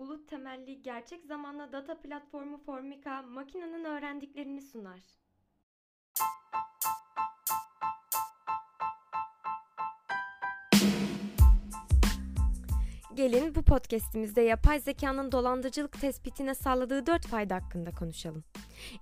bulut temelli gerçek zamanlı data platformu Formica, makinenin öğrendiklerini sunar. Gelin bu podcast'imizde yapay zekanın dolandırıcılık tespitine sağladığı 4 fayda hakkında konuşalım.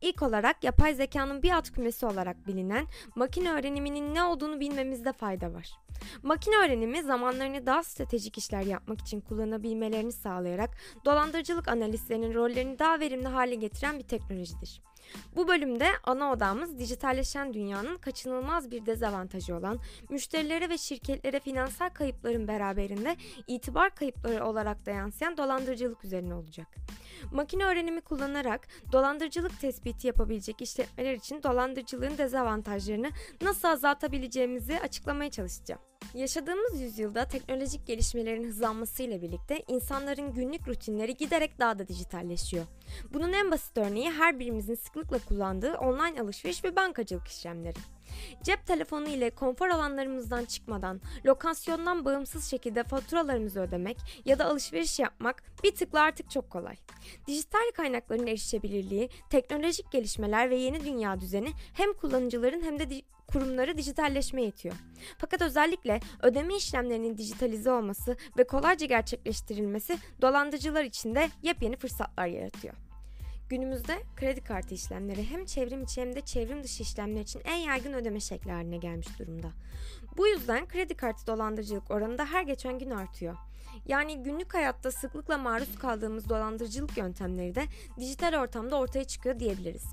İlk olarak yapay zekanın bir alt kümesi olarak bilinen makine öğreniminin ne olduğunu bilmemizde fayda var. Makine öğrenimi zamanlarını daha stratejik işler yapmak için kullanabilmelerini sağlayarak dolandırıcılık analistlerinin rollerini daha verimli hale getiren bir teknolojidir. Bu bölümde ana odamız dijitalleşen dünyanın kaçınılmaz bir dezavantajı olan müşterilere ve şirketlere finansal kayıpların beraberinde itibar kayıpları olarak da yansıyan dolandırıcılık üzerine olacak. Makine öğrenimi kullanarak dolandırıcılık tespiti yapabilecek işletmeler için dolandırıcılığın dezavantajlarını nasıl azaltabileceğimizi açıklamaya çalışacağım. Yaşadığımız yüzyılda teknolojik gelişmelerin hızlanmasıyla birlikte insanların günlük rutinleri giderek daha da dijitalleşiyor. Bunun en basit örneği her birimizin sıklıkla kullandığı online alışveriş ve bankacılık işlemleri. Cep telefonu ile konfor alanlarımızdan çıkmadan, lokasyondan bağımsız şekilde faturalarımızı ödemek ya da alışveriş yapmak bir tıkla artık çok kolay. Dijital kaynakların erişebilirliği, teknolojik gelişmeler ve yeni dünya düzeni hem kullanıcıların hem de kurumları dijitalleşmeye itiyor. Fakat özellikle ödeme işlemlerinin dijitalize olması ve kolayca gerçekleştirilmesi dolandırıcılar için de yepyeni fırsatlar yaratıyor. Günümüzde kredi kartı işlemleri hem çevrim içi hem de çevrim dışı işlemler için en yaygın ödeme şekli haline gelmiş durumda. Bu yüzden kredi kartı dolandırıcılık oranı da her geçen gün artıyor. Yani günlük hayatta sıklıkla maruz kaldığımız dolandırıcılık yöntemleri de dijital ortamda ortaya çıkıyor diyebiliriz.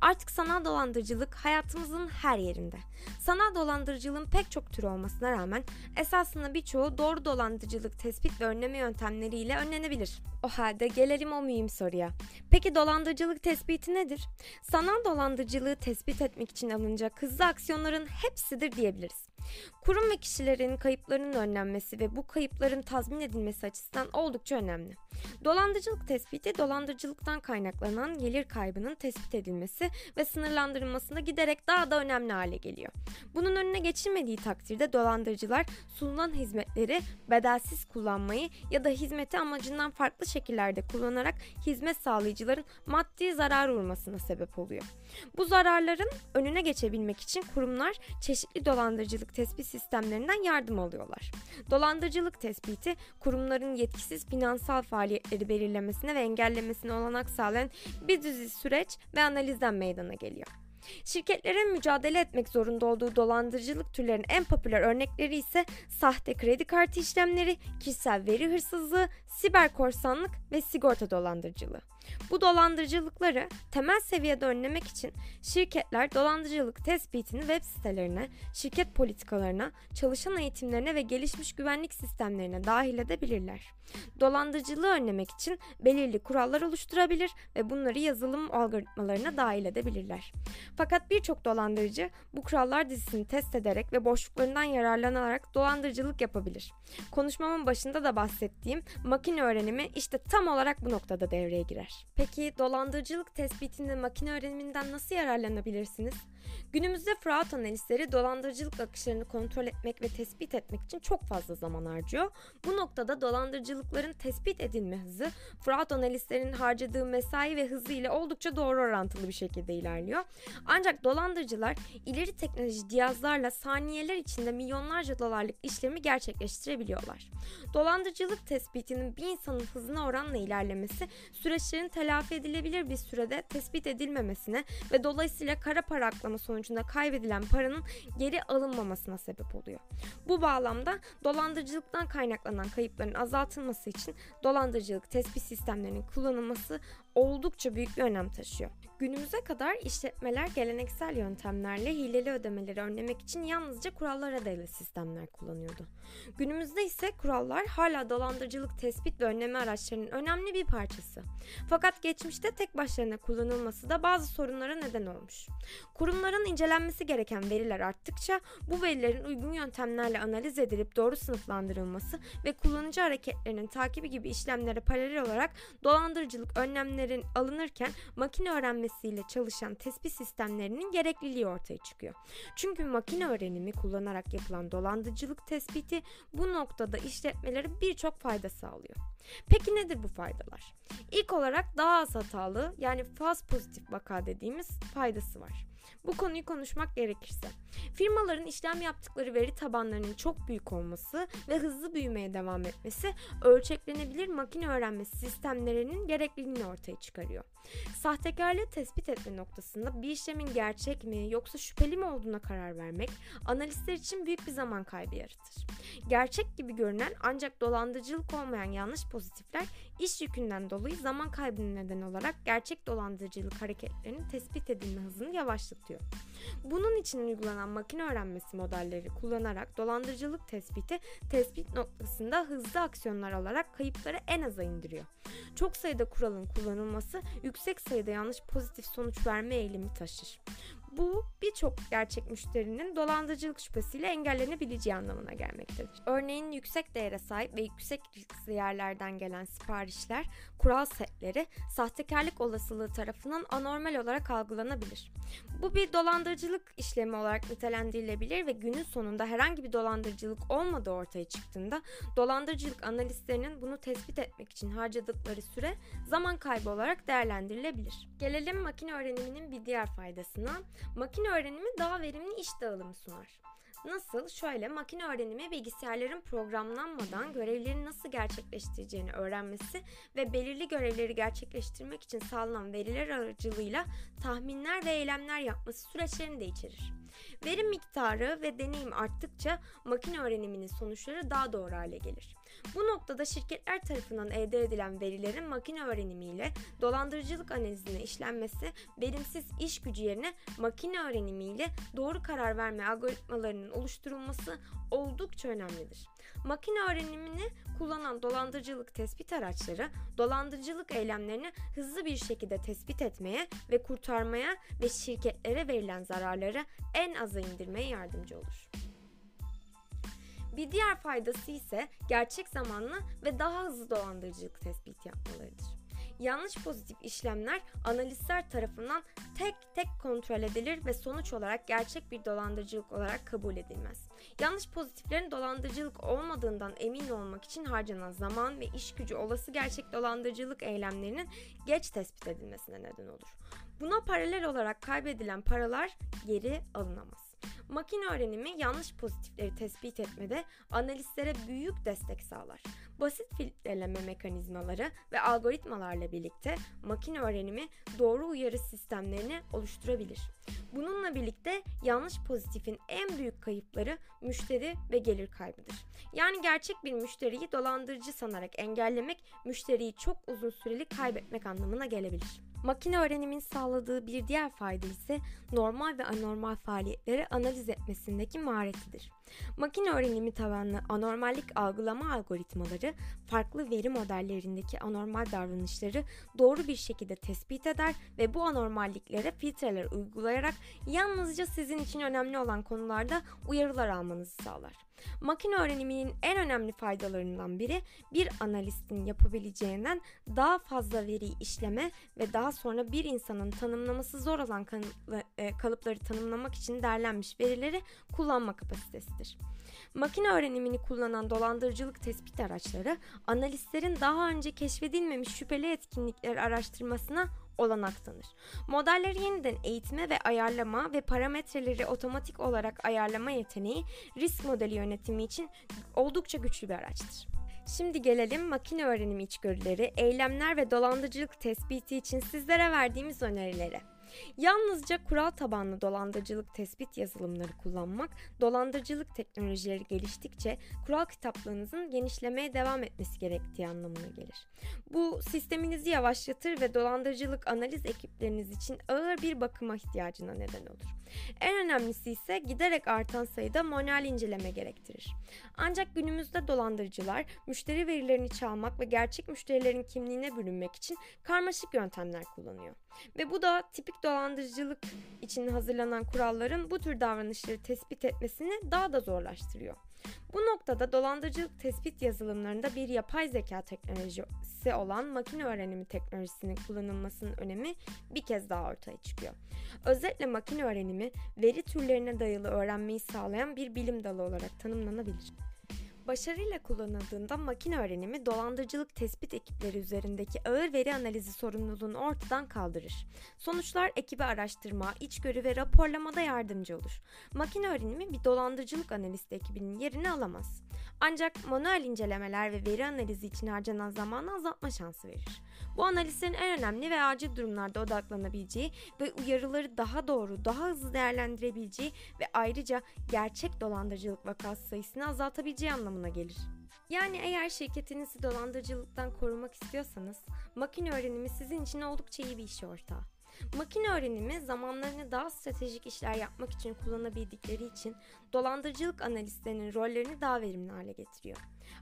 Artık sanal dolandırıcılık hayatımızın her yerinde. Sanal dolandırıcılığın pek çok türü olmasına rağmen esasında birçoğu doğru dolandırıcılık tespit ve önleme yöntemleriyle önlenebilir. O halde gelelim o mühim soruya. Peki dolandırıcılık tespiti nedir? Sanal dolandırıcılığı tespit etmek için alınacak hızlı aksiyonların hepsidir diyebiliriz. Kurum ve kişilerin kayıplarının önlenmesi ve bu kayıpların tazmin edilmesi açısından oldukça önemli. Dolandırıcılık tespiti, dolandırıcılıktan kaynaklanan gelir kaybının tespit edilmesi ve sınırlandırılmasında giderek daha da önemli hale geliyor. Bunun önüne geçilmediği takdirde dolandırıcılar sunulan hizmetleri bedelsiz kullanmayı ya da hizmeti amacından farklı şekillerde kullanarak hizmet sağlayıcıların maddi zarar uğramasına sebep oluyor. Bu zararların önüne geçebilmek için kurumlar çeşitli dolandırıcılık tespit sistemlerinden yardım alıyorlar. Dolandırıcılık tespiti kurumların yetkisiz finansal faaliyetleri belirlemesine ve engellemesine olanak sağlayan bir dizi süreç ve analizden meydana geliyor. Şirketlerin mücadele etmek zorunda olduğu dolandırıcılık türlerinin en popüler örnekleri ise sahte kredi kartı işlemleri, kişisel veri hırsızlığı, siber korsanlık ve sigorta dolandırıcılığı. Bu dolandırıcılıkları temel seviyede önlemek için şirketler dolandırıcılık tespitini web sitelerine, şirket politikalarına, çalışan eğitimlerine ve gelişmiş güvenlik sistemlerine dahil edebilirler. Dolandırıcılığı önlemek için belirli kurallar oluşturabilir ve bunları yazılım algoritmalarına dahil edebilirler. Fakat birçok dolandırıcı bu kurallar dizisini test ederek ve boşluklarından yararlanarak dolandırıcılık yapabilir. Konuşmamın başında da bahsettiğim makine öğrenimi işte tam olarak bu noktada devreye girer. Peki dolandırıcılık tespitinde makine öğreniminden nasıl yararlanabilirsiniz? Günümüzde fraud analistleri dolandırıcılık akışlarını kontrol etmek ve tespit etmek için çok fazla zaman harcıyor. Bu noktada dolandırıcılıkların tespit edilme hızı fraud analistlerinin harcadığı mesai ve hızı ile oldukça doğru orantılı bir şekilde ilerliyor. Ancak dolandırıcılar ileri teknoloji cihazlarla saniyeler içinde milyonlarca dolarlık işlemi gerçekleştirebiliyorlar. Dolandırıcılık tespitinin bir insanın hızına oranla ilerlemesi süreçlerin telafi edilebilir bir sürede tespit edilmemesine ve dolayısıyla kara para aklama sonucunda kaybedilen paranın geri alınmamasına sebep oluyor. Bu bağlamda dolandırıcılıktan kaynaklanan kayıpların azaltılması için dolandırıcılık tespit sistemlerinin kullanılması oldukça büyük bir önem taşıyor. Günümüze kadar işletmeler geleneksel yöntemlerle hileli ödemeleri önlemek için yalnızca kurallara dayalı sistemler kullanıyordu. Günümüzde ise kurallar hala dolandırıcılık tespit ve önleme araçlarının önemli bir parçası. Fakat geçmişte tek başlarına kullanılması da bazı sorunlara neden olmuş. Kurumların incelenmesi gereken veriler arttıkça bu verilerin uygun yöntemlerle analiz edilip doğru sınıflandırılması ve kullanıcı hareketlerinin takibi gibi işlemlere paralel olarak dolandırıcılık önlemleri verimlerin alınırken makine öğrenmesiyle çalışan tespit sistemlerinin gerekliliği ortaya çıkıyor. Çünkü makine öğrenimi kullanarak yapılan dolandırıcılık tespiti bu noktada işletmelere birçok fayda sağlıyor. Peki nedir bu faydalar? İlk olarak daha az hatalı yani faz pozitif vaka dediğimiz faydası var. Bu konuyu konuşmak gerekirse. Firmaların işlem yaptıkları veri tabanlarının çok büyük olması ve hızlı büyümeye devam etmesi ölçeklenebilir makine öğrenmesi sistemlerinin gerekliliğini ortaya çıkarıyor. Sahtekarlığı tespit etme noktasında bir işlemin gerçek mi yoksa şüpheli mi olduğuna karar vermek analistler için büyük bir zaman kaybı yaratır. Gerçek gibi görünen ancak dolandırıcılık olmayan yanlış pozitifler iş yükünden dolayı zaman kaybının neden olarak gerçek dolandırıcılık hareketlerinin tespit edilme hızını yavaşlatıyor. Bunun için uygulanan makine öğrenmesi modelleri kullanarak dolandırıcılık tespiti tespit noktasında hızlı aksiyonlar alarak kayıpları en aza indiriyor. Çok sayıda kuralın kullanılması yüksek sayıda yanlış pozitif sonuç verme eğilimi taşır. Bu birçok gerçek müşterinin dolandırıcılık şüphesiyle engellenebileceği anlamına gelmektedir. Örneğin yüksek değere sahip ve yüksek riskli yerlerden gelen siparişler, kural setleri sahtekarlık olasılığı tarafından anormal olarak algılanabilir. Bu bir dolandırıcılık işlemi olarak nitelendirilebilir ve günün sonunda herhangi bir dolandırıcılık olmadığı ortaya çıktığında dolandırıcılık analistlerinin bunu tespit etmek için harcadıkları süre zaman kaybı olarak değerlendirilebilir. Gelelim makine öğreniminin bir diğer faydasına. Makine öğrenimi daha verimli iş dağılımı sunar. Nasıl? Şöyle makine öğrenimi bilgisayarların programlanmadan görevleri nasıl gerçekleştireceğini öğrenmesi ve belirli görevleri gerçekleştirmek için sağlanan veriler aracılığıyla tahminler ve eylemler yapması süreçlerini de içerir. Verim miktarı ve deneyim arttıkça makine öğreniminin sonuçları daha doğru hale gelir. Bu noktada şirketler tarafından elde edilen verilerin makine öğrenimiyle dolandırıcılık analizine işlenmesi verimsiz iş gücü yerine makine öğrenimiyle doğru karar verme algoritmalarının oluşturulması oldukça önemlidir. Makine öğrenimini kullanan dolandırıcılık tespit araçları dolandırıcılık eylemlerini hızlı bir şekilde tespit etmeye ve kurtarmaya ve şirketlere verilen zararları en aza indirmeye yardımcı olur. Bir diğer faydası ise gerçek zamanlı ve daha hızlı dolandırıcılık tespit yapmalarıdır. Yanlış pozitif işlemler analistler tarafından tek tek kontrol edilir ve sonuç olarak gerçek bir dolandırıcılık olarak kabul edilmez. Yanlış pozitiflerin dolandırıcılık olmadığından emin olmak için harcanan zaman ve iş gücü olası gerçek dolandırıcılık eylemlerinin geç tespit edilmesine neden olur. Buna paralel olarak kaybedilen paralar geri alınamaz. Makine öğrenimi yanlış pozitifleri tespit etmede analistlere büyük destek sağlar. Basit filtreleme mekanizmaları ve algoritmalarla birlikte makine öğrenimi doğru uyarı sistemlerini oluşturabilir. Bununla birlikte yanlış pozitifin en büyük kayıpları müşteri ve gelir kaybıdır. Yani gerçek bir müşteriyi dolandırıcı sanarak engellemek müşteriyi çok uzun süreli kaybetmek anlamına gelebilir. Makine öğrenimin sağladığı bir diğer fayda ise normal ve anormal faaliyetleri analiz etmesindeki maharetidir. Makine öğrenimi tabanlı anormallik algılama algoritmaları farklı veri modellerindeki anormal davranışları doğru bir şekilde tespit eder ve bu anormalliklere filtreler uygulayarak yalnızca sizin için önemli olan konularda uyarılar almanızı sağlar. Makine öğreniminin en önemli faydalarından biri bir analistin yapabileceğinden daha fazla veriyi işleme ve daha sonra bir insanın tanımlaması zor olan e, kalıpları tanımlamak için derlenmiş verileri kullanma kapasitesidir. Makine öğrenimini kullanan dolandırıcılık tespit araçları analistlerin daha önce keşfedilmemiş şüpheli etkinlikler araştırmasına olanak tanır. Modelleri yeniden eğitme ve ayarlama ve parametreleri otomatik olarak ayarlama yeteneği risk modeli yönetimi için oldukça güçlü bir araçtır. Şimdi gelelim makine öğrenimi içgörüleri, eylemler ve dolandırıcılık tespiti için sizlere verdiğimiz önerilere. Yalnızca kural tabanlı dolandırıcılık tespit yazılımları kullanmak, dolandırıcılık teknolojileri geliştikçe kural kitaplığınızın genişlemeye devam etmesi gerektiği anlamına gelir. Bu sisteminizi yavaşlatır ve dolandırıcılık analiz ekipleriniz için ağır bir bakıma ihtiyacına neden olur. En önemlisi ise giderek artan sayıda manuel inceleme gerektirir. Ancak günümüzde dolandırıcılar müşteri verilerini çalmak ve gerçek müşterilerin kimliğine bürünmek için karmaşık yöntemler kullanıyor. Ve bu da tipik dolandırıcılık için hazırlanan kuralların bu tür davranışları tespit etmesini daha da zorlaştırıyor. Bu noktada dolandırıcılık tespit yazılımlarında bir yapay zeka teknolojisi olan makine öğrenimi teknolojisinin kullanılmasının önemi bir kez daha ortaya çıkıyor. Özetle makine öğrenimi veri türlerine dayalı öğrenmeyi sağlayan bir bilim dalı olarak tanımlanabilir. Başarıyla kullanıldığında makine öğrenimi dolandırıcılık tespit ekipleri üzerindeki ağır veri analizi sorumluluğunu ortadan kaldırır. Sonuçlar ekibi araştırma, içgörü ve raporlamada yardımcı olur. Makine öğrenimi bir dolandırıcılık analisti ekibinin yerini alamaz. Ancak manuel incelemeler ve veri analizi için harcanan zamanı azaltma şansı verir. Bu analizlerin en önemli ve acil durumlarda odaklanabileceği ve uyarıları daha doğru, daha hızlı değerlendirebileceği ve ayrıca gerçek dolandırıcılık vakası sayısını azaltabileceği anlamına gelir. Yani eğer şirketinizi dolandırıcılıktan korumak istiyorsanız makine öğrenimi sizin için oldukça iyi bir iş ortağı. Makine öğrenimi zamanlarını daha stratejik işler yapmak için kullanabildikleri için dolandırıcılık analistlerinin rollerini daha verimli hale getiriyor.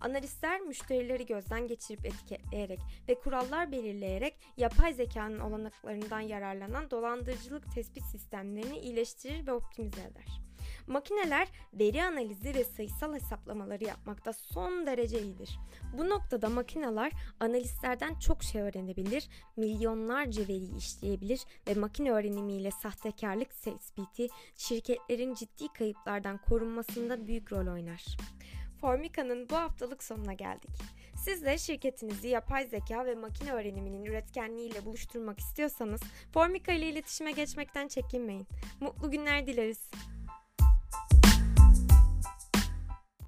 Analistler müşterileri gözden geçirip etiketleyerek ve kurallar belirleyerek yapay zekanın olanaklarından yararlanan dolandırıcılık tespit sistemlerini iyileştirir ve optimize eder. Makineler veri analizi ve sayısal hesaplamaları yapmakta son derece iyidir. Bu noktada makineler analistlerden çok şey öğrenebilir, milyonlarca veri işleyebilir ve makine öğrenimiyle sahtekarlık tespiti şirketlerin ciddi kayıplardan korunmasında büyük rol oynar. Formica'nın bu haftalık sonuna geldik. Siz de şirketinizi yapay zeka ve makine öğreniminin üretkenliğiyle buluşturmak istiyorsanız Formica ile iletişime geçmekten çekinmeyin. Mutlu günler dileriz.